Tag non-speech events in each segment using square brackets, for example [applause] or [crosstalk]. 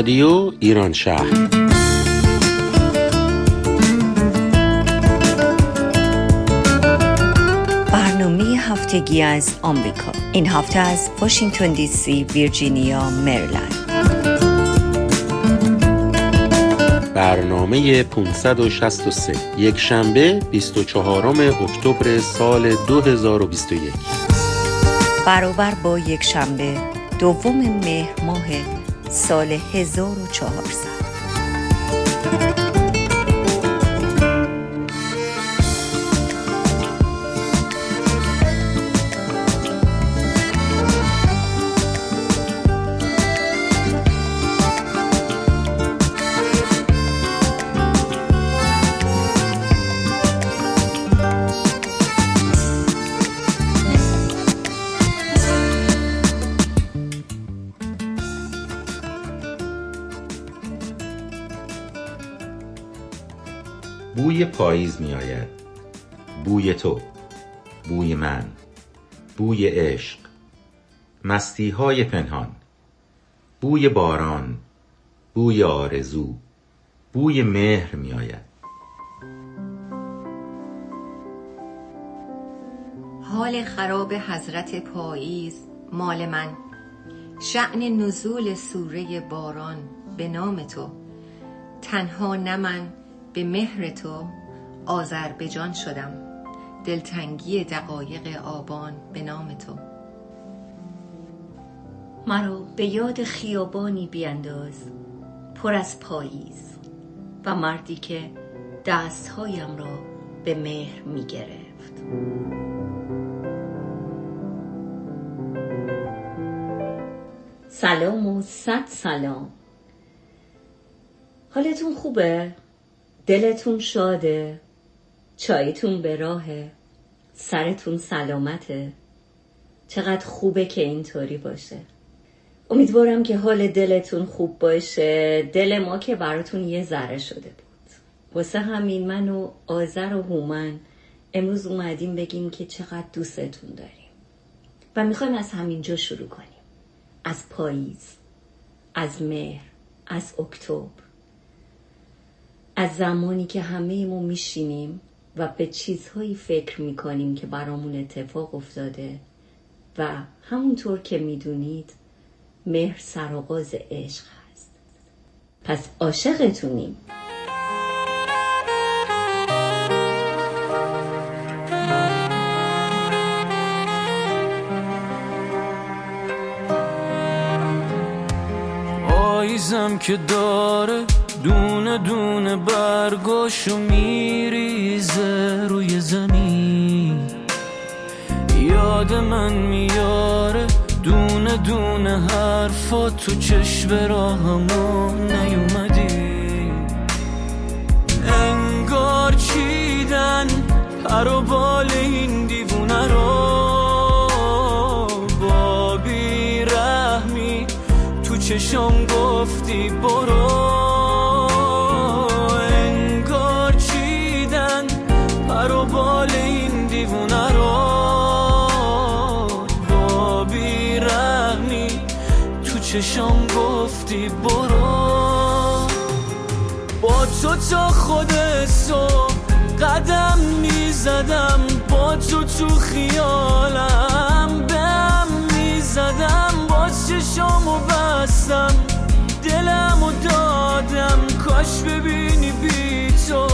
رادیو ایران شهر. برنامه هفتگی از آمریکا. این هفته از واشنگتن دی سی، ویرجینیا، مریلند. برنامه 563 یک شنبه 24 اکتبر سال 2021 برابر با یک شنبه دوم مهر ماه سال 1400 پاییز می آید بوی تو بوی من بوی عشق مستی های پنهان بوی باران بوی آرزو بوی مهر می آید حال خراب حضرت پاییز مال من. شعن نزول سوره باران به نام تو. تنها نه من به مهر تو. آذربجان شدم دلتنگی دقایق آبان به نام تو مرا به یاد خیابانی بینداز پر از پاییز و مردی که دستهایم را به مهر می گرفت سلام و صد سلام حالتون خوبه؟ دلتون شاده؟ چایتون به راهه؟ سرتون سلامته؟ چقدر خوبه که اینطوری باشه. امیدوارم که حال دلتون خوب باشه. دل ما که براتون یه ذره شده بود. واسه همین من و آذر و هومن امروز اومدیم بگیم که چقدر دوستتون داریم. و می‌خوایم از همینجا شروع کنیم. از پاییز از مهر از اکتبر. از زمانی که همه ما میشینیم و به چیزهایی فکر می‌کنیم که برامون اتفاق افتاده. و همونطور که می‌دونید مهر سرآغاز عشق هست. پس عاشقتونیم. که داره دونه دونه برگاشو میریزه روی زمین. یاد من میاره دونه دونه حرفا تو چشم راهمو نیومدی. انگار چیدن پر و بال این دیوونه رو. با بیرحمی تو چشم گفتی برو خود صبح قدم می‌زدم با تو تو خیالم. بهم می‌زدم با چشامو بستم. دلم و دادم کاش ببینی بی تو.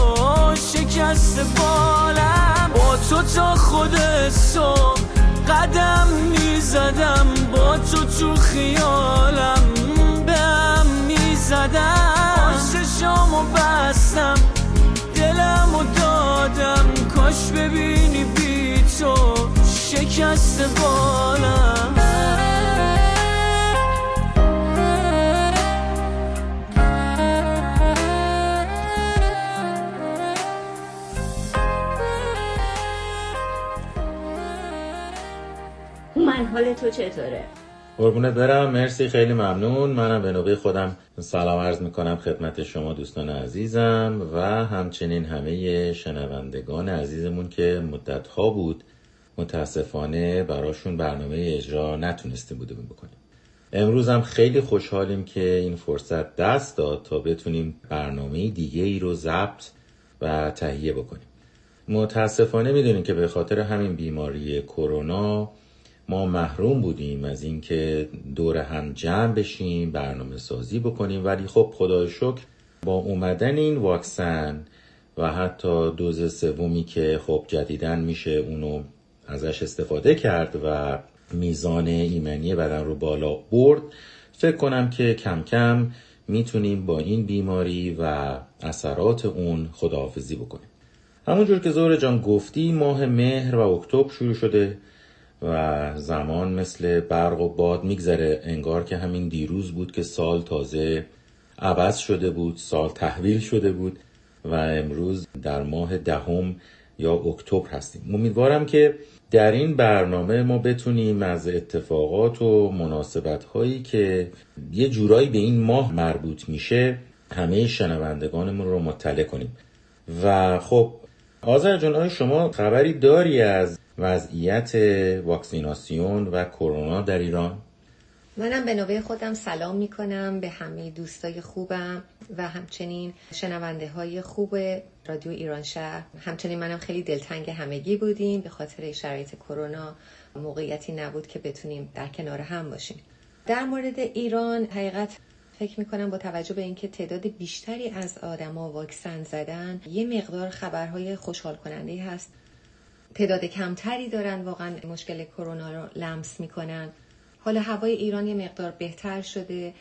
شکست بالم. با تو تا خود صبح قدم می‌زدم با تو تو خیالم. بهم می‌زدم. با بستم دلم و دادم کاش ببینی بی تو شکست بالم حال تو چطوره؟ قربونت برم. مرسی خیلی ممنون. منم به نوبه خودم سلام عرض می‌کنم خدمت شما دوستان عزیزم. و همچنین همه شنوندگان عزیزمون که مدت ها بود متاسفانه براشون برنامه اجرا نتونستیم بودیم بکنیم. امروز هم خیلی خوشحالیم که این فرصت دست داد تا بتونیم برنامه دیگه ای رو ضبط و تهیه بکنیم. متاسفانه می‌دونیم که به خاطر همین بیماری کرونا ما محروم بودیم از اینکه دور هم جمع بشیم برنامه سازی بکنیم. ولی خب خدای شکر با اومدن این واکسن و حتی دوز سومی که خب جدیدن میشه اونو ازش استفاده کرد و میزان ایمنی بدن رو بالا برد فکر کنم که کم کم می‌تونیم با این بیماری و اثرات اون خداحافظی بکنیم. همونجور که زور جان گفتی ماه مهر و اکتبر شروع شده. و زمان مثل برق و باد میگذره. انگار که همین دیروز بود که سال تازه عوض شده بود سال تحویل شده بود و امروز در ماه دهم یا اکتبر هستیم. امیدوارم که در این برنامه ما بتونیم از اتفاقات و مناسبت هایی که یه جورایی به این ماه مربوط میشه همه شنوندگانمون رو مطلع کنیم. و خب آذر جان شما خبری داری از وضعیت واکسیناسیون و کرونا در ایران. منم به نوبه خودم سلام می کنم به همه دوستای خوبم و همچنین شنونده های خوب رادیو ایران شهر. همچنین منم خیلی دلتنگ همگی بودیم. به خاطر شرایط کرونا موقعیتی نبود که بتونیم در کنار هم باشیم. در مورد ایران حقیقت فکر می‌کنم با توجه به اینکه تعداد بیشتری از آدما واکسن زدن یه مقدار خبرهای خوشحال کننده هست. تعداد کمتری دارن واقعا مشکل کرونا رو لمس می‌کنن. حالا هوای ایران یه مقدار بهتر شده.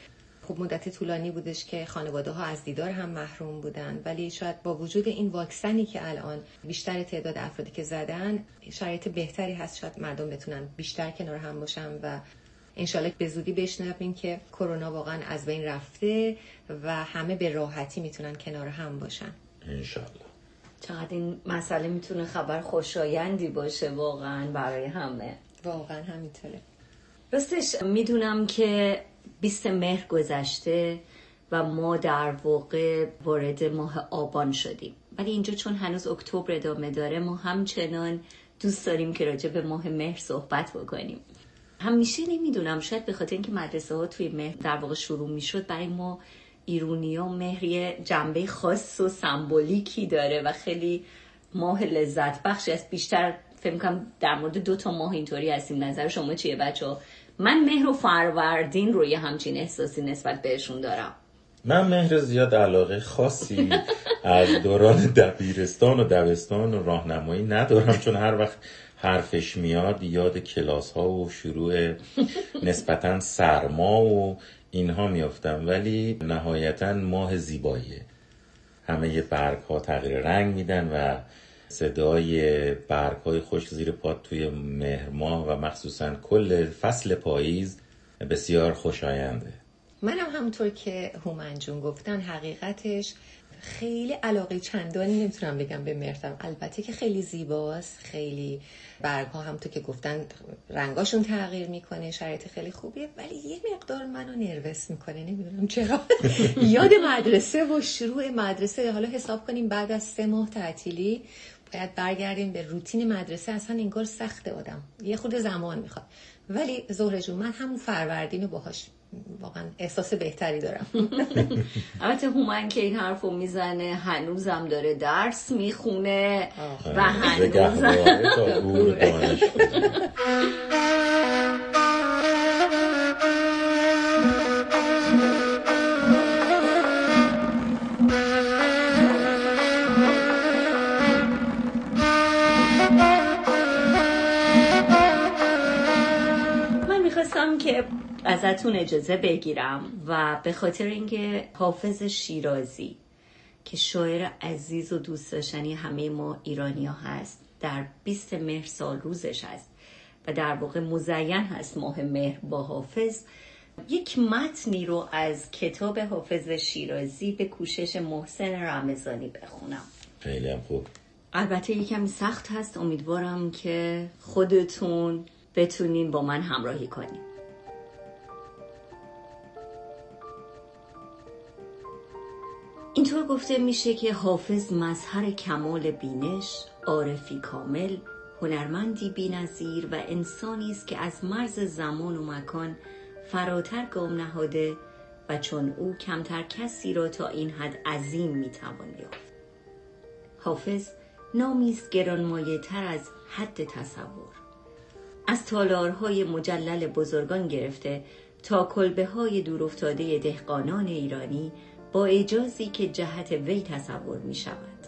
خب مدت طولانی بودش که خانواده ها از دیدار هم محروم بودن ولی شاید با وجود این واکسنی که الان بیشتر تعداد افرادی که زدن شرایط بهتری هست. شاید مردم بتونن بیشتر کنار هم باشن و انشالله به زودی بشنویم که کرونا واقعا از بین رفته و همه به راحتی می‌تونن کنار هم باشن. انشالله. چقدر این مسئله می‌تونه خبر خوشایندی باشه واقعا برای همه. واقعا همینطوره. راستش می‌دونم که 20 مهر گذشته و ما در واقع وارد ماه آبان شدیم. ولی اینجا چون هنوز اکتبر ادامه داره ما همچنان دوست داریم که راجع به ماه مهر صحبت بکنیم. همیشه نمی‌دونم شاید به خاطر اینکه مدرسه ها توی مهر در واقع شروع می‌شد برای ما ایرونیا مهر جنبه خاص و سمبولیکی داره و خیلی ماه لذت بخشی است. بیشتر فکر کنم در مورد دو تا ماه اینطوری هستیم. نظر شما چیه بچه من مهر و فروردین رو یه همچین احساسی نسبت بهشون دارم. من مهر زیاد علاقه خاصی از دوران دبیرستان و دبستان و راهنمایی ندارم چون هر وقت حرفش میاد یاد کلاس ها و شروع نسبتا سرما و اینها میافتم ولی نهایتا ماه زیباییه. همه برگ ها تغییر رنگ میدن و صدای برگ های خشک زیر پاد توی مهر ماه و مخصوصا کل فصل پاییز بسیار خوشاینده. منم همونطور که هومنجون گفتن حقیقتش خیلی علاقه چندانی نمی‌تونم بگم به مرتم البته که خیلی زیباست خیلی برگ ها همونطور که گفتن رنگاشون تغییر می‌کنه شرایط خیلی خوبیه ولی یه مقدار منو نروس می‌کنه نمی‌دونم چرا. [laughs] یاد مدرسه و شروع مدرسه حالا حساب کنیم بعد از سه ماه تعطیلی باید برگردیم به روتین مدرسه اصلا انگار سخت آدم یه خود زمان می‌خواد. ولی جون من همون فروردین رو باهاش واقعا احساس بهتری دارم. [laughs] البته هومن که این حرف رو می‌زنه هنوزم داره درس می‌خونه و هنوزم. من می‌خواستم که ازتون اجازه بگیرم و به خاطر اینکه حافظ شیرازی که شاعر عزیز و دوست داشتنی همه ما ایرانی ها هست در 20 مهر سال روزش هست و در واقع مزین هست ماه مهر با حافظ یک متنی رو از کتاب حافظ شیرازی به کوشش محسن رمضانی بخونم. خیلی هم خوب. البته یکمی سخت هست امیدوارم که خودتون بتونین با من همراهی کنین. گفته میشه که حافظ مظهر کمال بینش عارفی کامل هنرمندی بینظیر و انسانی است که از مرز زمان و مکان فراتر گام نهاده و چون او کمتر کسی را تا این حد عظیم می‌توان یافت. حافظ نامی است گرانمایه تر از حد تصور. از تالارهای مجلل بزرگان گرفته تا کلبه های دورافتاده دهقانان ایرانی با اجازی که جهت وی تصور می شود.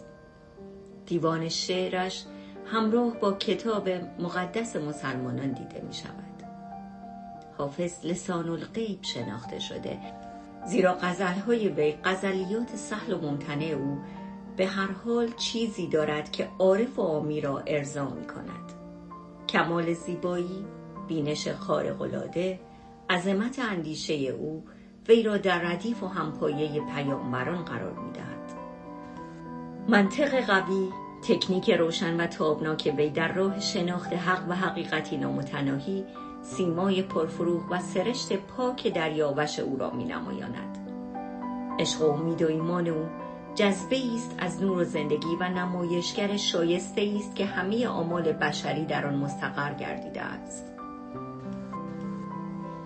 دیوان شعرش همراه با کتاب مقدس مسلمانان دیده می شود. حافظ لسان الغیب شناخته شده زیرا غزلهای وی غزلیات سهل و ممتنع او به هر حال چیزی دارد که عارف و آمی را ارضا می کند کمال زیبایی بینش خارق‌العاده عظمت اندیشه او وی را در ردیف و همپایه پیامبران قرار می‌دهد منطق قوی تکنیک روشن و تابناک وی در راه شناخت حق و حقیقتی نامتناهی سیمای پرفروغ و سرشت پاک دریاوش او را می نمایاند. عشق و امید و ایمان او جذبه است از نور و زندگی و نمایشگر شایسته است که همه آمال بشری در آن مستقر گردیده است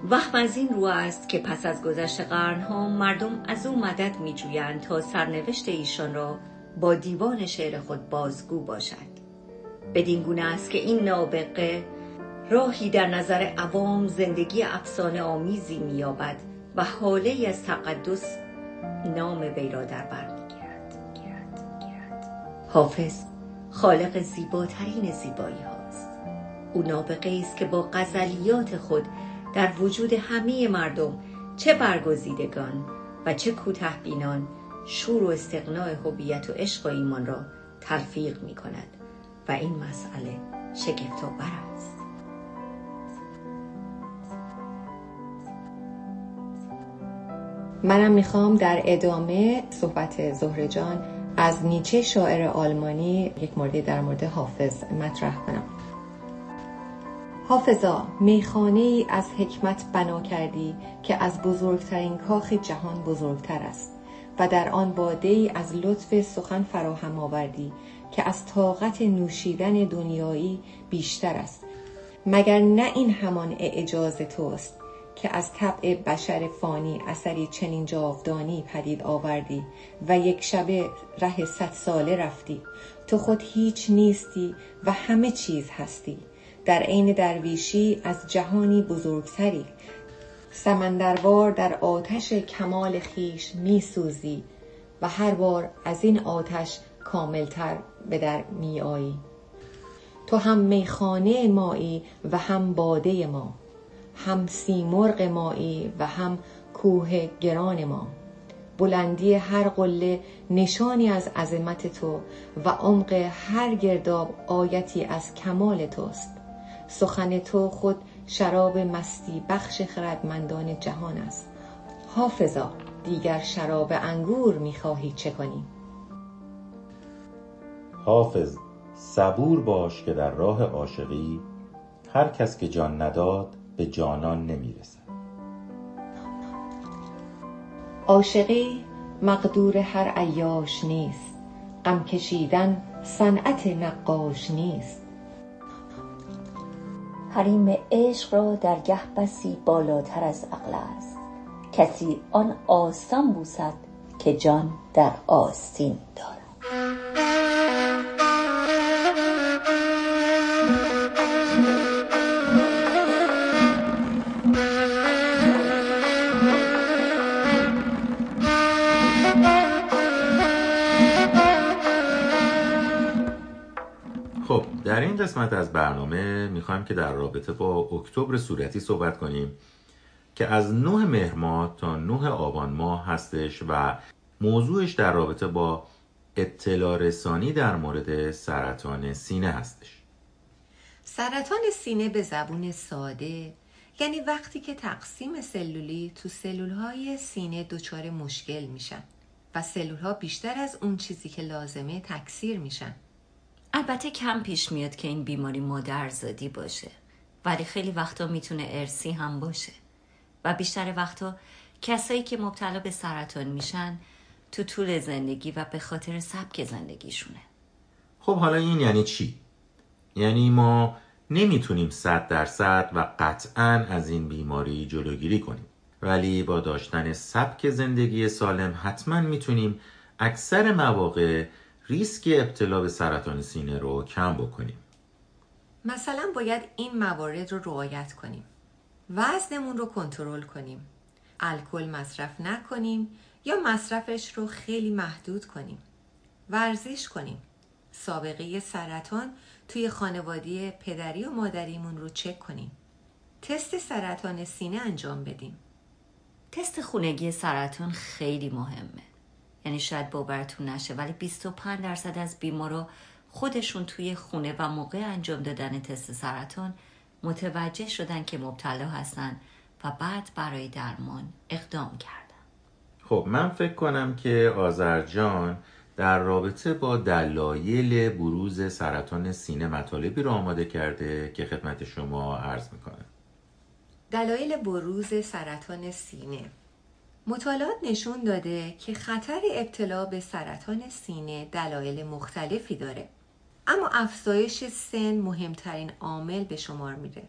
وهم از این رو است که پس از گذشت قرنها مردم از او مدد میجویند تا سرنوشت ایشان را با دیوان شعر خود بازگو باشد. بدین گونه است که این نابغه راهی در نظر عوام زندگی افسانه آمیزی مییابد و حاله از تقدس نام وی را در بر می‌گیرد. حافظ خالق زیباترین زیبایی هاست. او نابغه است که با غزلیات خود در وجود همه مردم چه برگزیدگان و چه کوته بینان شور و استقناع هویت و عشق و ایمان را تلفیق می کند و این مسئله شگفتآور است. منم می‌خوام در ادامه صحبت زهره جان از نیچه شاعر آلمانی یک موردی در مورد حافظ مطرح کنم. حافظا میخانه ای از حکمت بنا کردی که از بزرگترین کاخ جهان بزرگتر است و در آن باده ای از لطف سخن فراهم آوردی که از طاقت نوشیدن دنیایی بیشتر است. مگر نه این همان اعجاز توست که از طبع بشر فانی اثری چنین جاودانی پدید آوردی و یک شبه ره صد ساله رفتی؟ تو خود هیچ نیستی و همه چیز هستی. در عین درویشی از جهانی بزرگتری. سمندروار در آتش کمال خویش می سوزی و هر بار از این آتش کاملتر به در می آیی تو هم میخانه مایی و هم باده ما هم سیمرغ مایی و هم کوه گران ما. بلندی هر قله نشانی از عظمت تو و عمق هر گرداب آیتی از کمال توست. سخن تو خود شراب مستی بخش خردمندان جهان است. حافظا دیگر شراب انگور می‌خواهی چه کنی؟ حافظ صبور باش که در راه عاشقی هر کس که جان نداد به جانان نمی‌رسد. عاشقی مقدور هر عیاش نیست. غم کشیدن صنعت نقاش نیست. حریم عشق را در گه بسی بالاتر از عقل است. کسی آن آستان بوسد که جان در آستین دارد. قسمت از برنامه می‌خوایم که در رابطه با اکتبر صورتی صحبت کنیم که از 9 مهر ماه تا 9 آبان ماه هستش و موضوعش در رابطه با اطلاع رسانی در مورد سرطان سینه هستش. سرطان سینه به زبون ساده یعنی وقتی که تقسیم سلولی تو سلولهای سینه دچار مشکل میشن و سلولها بیشتر از اون چیزی که لازمه تکثیر میشن. البته کم پیش میاد که این بیماری مادرزادی باشه. ولی خیلی وقتا می‌تونه ارسی هم باشه. و بیشتر وقتا کسایی که مبتلا به سرطان میشن تو طول زندگی و به خاطر سبک زندگیشونه. خب حالا این یعنی چی؟ یعنی ما نمی‌تونیم صد درصد و قطعا از این بیماری جلوگیری کنیم. ولی با داشتن سبک زندگی سالم حتما می‌تونیم اکثر مواقع ریسک ابتلا به سرطان سینه رو کم بکنیم. مثلا باید این موارد رو رعایت کنیم. وزنمون رو کنترل کنیم. الکل مصرف نکنیم یا مصرفش رو خیلی محدود کنیم. ورزش کنیم. سابقه سرطان توی خانواده پدری و مادریمون رو چک کنیم. تست سرطان سینه انجام بدیم. تست خونگی سرطان خیلی مهمه. یعنی شاید باورتون نشه ولی 25 درصد از بیمارا خودشون توی خونه و موقع انجام دادن تست سرطان متوجه شدن که مبتلا هستن و بعد برای درمان اقدام کردن. خب من فکر کنم که آذرجان در رابطه با دلایل بروز سرطان سینه مطالبی رو آماده کرده که خدمت شما عرض می‌کنه دلایل بروز سرطان سینه. مطالعات نشون داده که خطر ابتلا به سرطان سینه دلایل مختلفی داره اما افزایش سن مهمترین عامل به شمار میره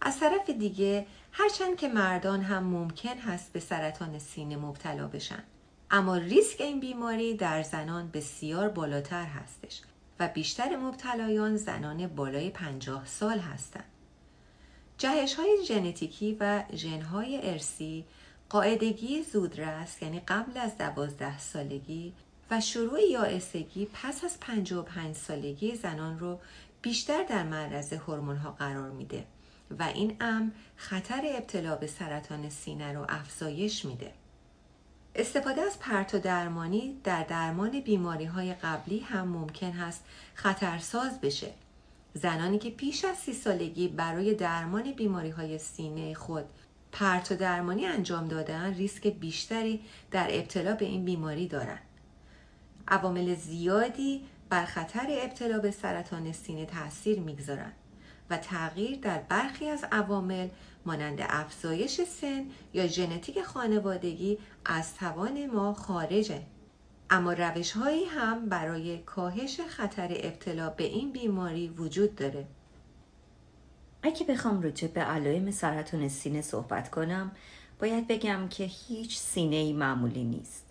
از طرف دیگه هرچند که مردان هم ممکن هست به سرطان سینه مبتلا بشن اما ریسک این بیماری در زنان بسیار بالاتر هستش و بیشتر مبتلایان زنان بالای 50 سال هستند. جهش های ژنتیکی و ژن های ارسی قاعدگی زودرس یعنی قبل از دوازده سالگی و شروع یائسگی پس از 55 سالگی زنان رو بیشتر در معرض هورمون ها قرار میده و این امر خطر ابتلا به سرطان سینه رو افزایش میده. استفاده از پرتو درمانی در درمان بیماری های قبلی هم ممکن هست خطرساز بشه. زنانی که پیش از سی سالگی برای درمان بیماری های سینه خود پرتو درمانی انجام دادن ریسک بیشتری در ابتلا به این بیماری دارند. عوامل زیادی بر خطر ابتلا به سرطان سینه تاثیر می‌گذارند و تغییر در برخی از عوامل مانند افزایش سن یا ژنتیک خانوادگی از توان ما خارجه اما روش هایی هم برای کاهش خطر ابتلا به این بیماری وجود داره اگه بخوام راجع به علائم سرطان سینه صحبت کنم باید بگم که هیچ سینه ای معمولی نیست.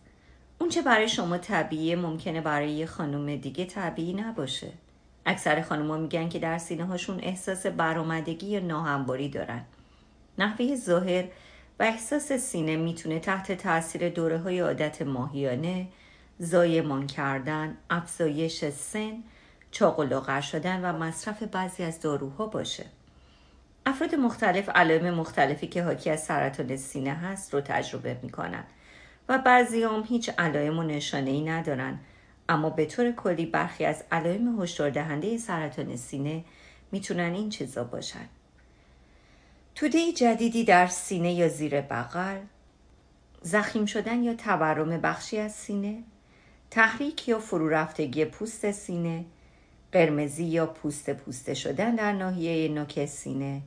اونچه برای شما طبیعیه ممکنه برای یه خانم دیگه طبیعی نباشه. اکثر خانمها میگن که در سینه هاشون احساس برآمدگی یا ناهمواری دارن. نحوه ظاهر و احساس سینه می‌تونه تحت تاثیر دوره های عادت ماهیانه زایمان کردن افزایش سن چاق و شدن و مصرف بعضی از داروها باشه. افراد مختلف علائم مختلفی که حاکی از سرطان سینه هست رو تجربه می‌کنن و بعضی هم هیچ علائم و نشانه ای ندارن. اما به طور کلی برخی از علائم هشدار دهنده سرطان سینه می‌تونن این چیزا باشن. توده جدیدی در سینه یا زیر بغل زخیم شدن یا تورم بخشی از سینه تحریک یا فرو رفتگی پوست سینه قرمزی یا پوست پوسته شدن در ناحیه نوک سینه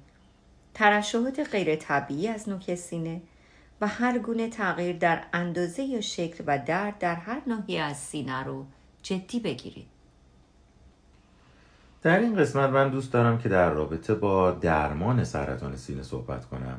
ترشحات غیر طبیعی از نوک سینه و هر گونه تغییر در اندازه یا شکل و درد در هر ناحیه از سینه رو جدی بگیرید. در این قسمت من دوست دارم که در رابطه با درمان سرطان سینه صحبت کنم.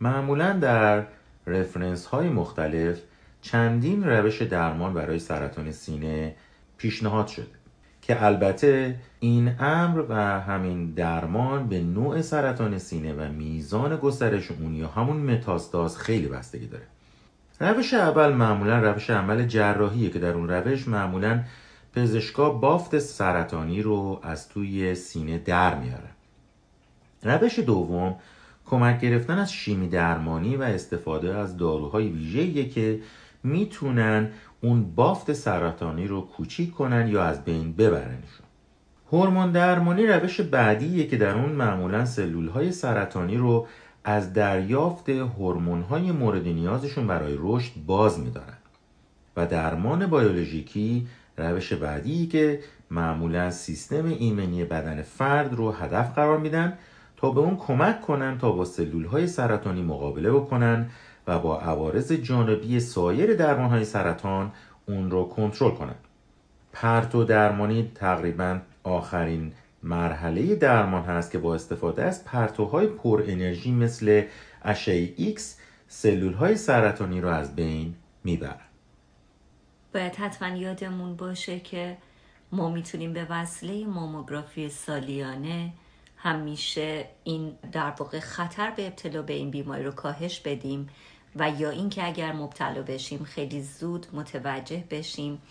معمولا در رفرنس های مختلف چندین روش درمان برای سرطان سینه پیشنهاد شده. که البته این امر و همین درمان به نوع سرطان سینه و میزان گسترش اون یا همون متاستاز خیلی بستگی داره. روش اول معمولا روش عمل جراحیه که در اون روش معمولا پزشکا بافت سرطانی رو از توی سینه در میاره روش دوم کمک گرفتن از شیمی درمانی و استفاده از داروهای ویژه‌ایه که می‌تونن اون بافت سرطانی رو کوچیک کنن یا از بین ببرنشون. هورمون درمانی روش بعدیه که در اون معمولا سلول های سرطانی رو از دریافت هورمون های مورد نیازشون برای رشد باز میدارن. و درمان بیولوژیکی روش بعدی که معمولا سیستم ایمنی بدن فرد رو هدف قرار میدن تا به اون کمک کنن تا با سلول های سرطانی مقابله بکنن و با عوارض جانبی سایر درمان های سرطان اون رو کنترل کنن پرتو درمانی تقریبا آخرین مرحله درمان هست که با استفاده از پرتوهای پر انرژی مثل اشعه ایکس سلول های سرطانی رو از بین می‌برن باید حتما یادمون باشه که ما می‌تونیم به وسیله ماموگرافی سالیانه همیشه این در واقع خطر به ابتلا به این بیماری رو کاهش بدیم. و یا اینکه اگر مبتلا بشیم خیلی زود متوجه بشیم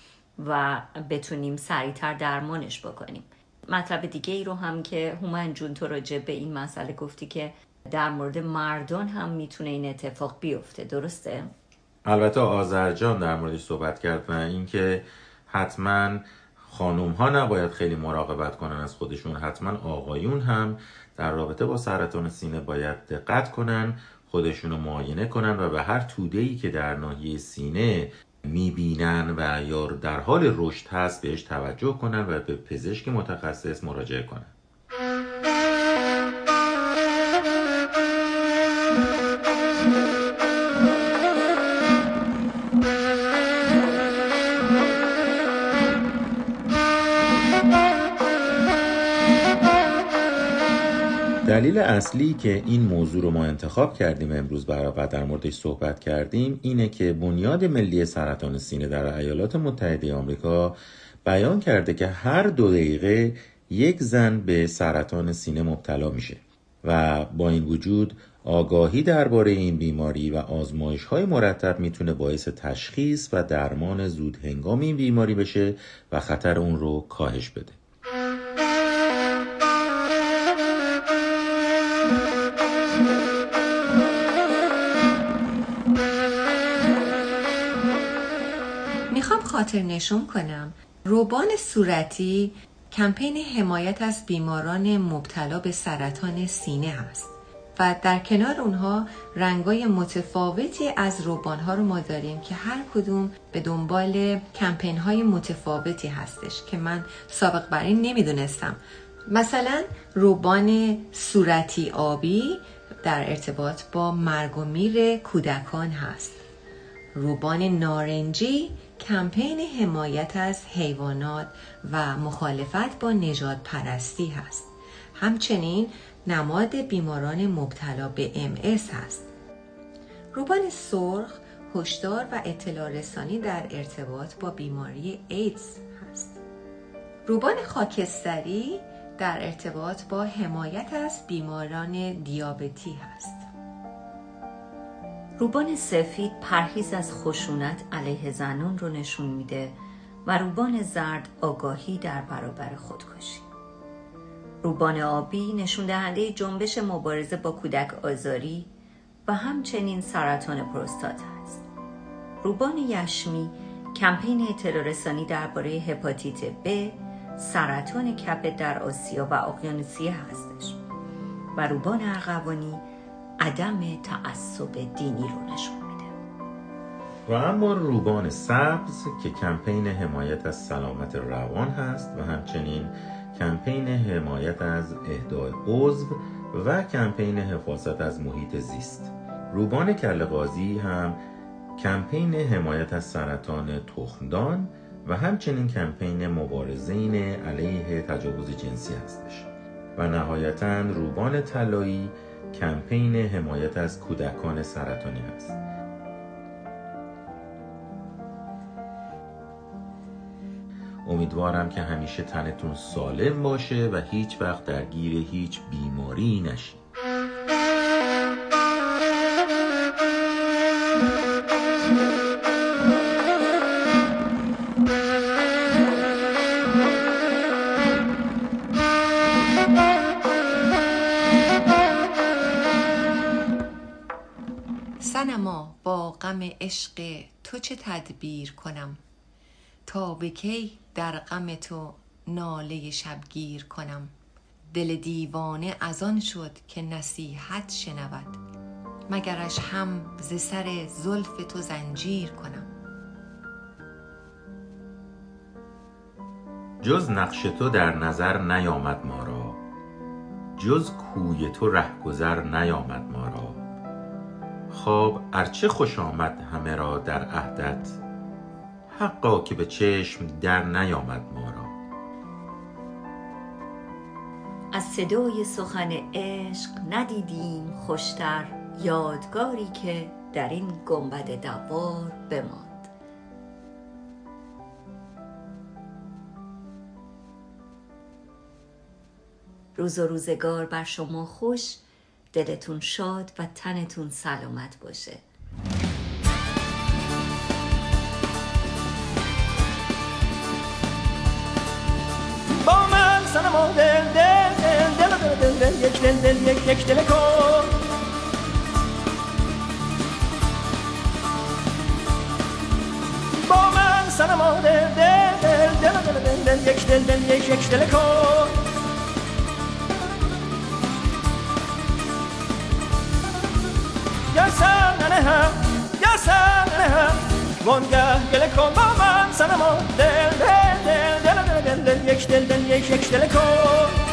و بتونیم سریعتر درمانش بکنیم مطلب دیگه ای رو هم که هومن جون تو راجع به این مسئله گفتی که در مورد مردان هم می‌تونه این اتفاق بیفته درسته؟ البته آذرجان در موردش صحبت کرد و اینکه حتما خانوم ها نباید خیلی مراقبت کنن از خودشون حتما آقایون هم در رابطه با سرطان سینه باید دقت کنن خودشون رو معاینه کنن و به هر توده ای که در ناحیه سینه می‌بینن و یا در حال رشد هست بهش توجه کنن و به پزشک متخصص مراجعه کنن. دلیل اصلی که این موضوع رو ما انتخاب کردیم امروز و در موردش صحبت کردیم اینه که بنیاد ملی سرطان سینه در ایالات متحده آمریکا بیان کرده که هر دو دقیقه یک زن به سرطان سینه مبتلا میشه و با این وجود آگاهی درباره این بیماری و آزمایش های مرتب می‌تونه باعث تشخیص و درمان زود هنگام این بیماری بشه و خطر اون رو کاهش بده. خاطر نشون کنم. روبان صورتی کمپین حمایت از بیماران مبتلا به سرطان سینه هست و در کنار اونها رنگای متفاوتی از روبان رو ما داریم که هر کدوم به دنبال کمپین های متفاوتی هستش که من سابق بر این نمی‌دونستم. مثلا روبان صورتی آبی در ارتباط با مرگ و میر کودکان هست. روبان نارنجی کمپین حمایت از حیوانات و مخالفت با نجات پرستی هست. همچنین نماد بیماران مبتلا به ام هست. روبان سرخ هشدار و اطلاع رسانی در ارتباط با بیماری ایدز هست. روبان خاکستری در ارتباط با حمایت از بیماران دیابتی هست. روبان سفید پرهیز از خشونت علیه زنان رو نشون میده و روبان زرد آگاهی در برابر خودکشی روبان آبی نشون دهنده جنبش مبارزه با کودک آزاری و همچنین سرطان پروستات است. روبان یشمی کمپین اطلاع درباره هپاتیت B، سرطان کبد در آسیا و اقیانوسیه هستش. و روبان ارغوانی عدم تعصب دینی رو نشون میده. و اما روبان سبز که کمپین حمایت از سلامت روان هست و همچنین کمپین حمایت از اهدای عضو و کمپین حفاظت از محیط زیست روبان کل هم کمپین حمایت از سرطان تخمدان و همچنین کمپین مبارزین علیه تجاوز جنسی هستش و نهایتا روبان طلایی کمپین حمایت از کودکان سرطانی هست امیدوارم که همیشه تنتون سالم باشه و هیچ وقت درگیر هیچ بیماری نشید. غم عشق تو چه تدبیر کنم؟ تا به کی در غم تو ناله شبگیر کنم؟ دل دیوانه از آن شد که نصیحت شنود مگرش هم ز سر زلف تو زنجیر کنم. جز نقش تو در نظر نیامد ما را جز کوی تو رهگذر نیامد ما را. خواب ارچه خوش آمد همه را در عهدت حقا که به چشم در نیامد ما را. صدای سخن عشق ندیدیم خوشتر یادگاری که در این گنبد دوار بماند. روز و روزگار بر شما خوش دلتون شاد و تنتون سلامت باشه با من سنما دل دل دل دل دل دل یک دل دل یک یک دل کن با من سنما دل دل دل دل دل دل یک دل دل یک یک دل کن یا سن هم یا سن هم وانگه گله کن با من سنما دل دل دل دل دل دل یک دل دل یک یک دل کن.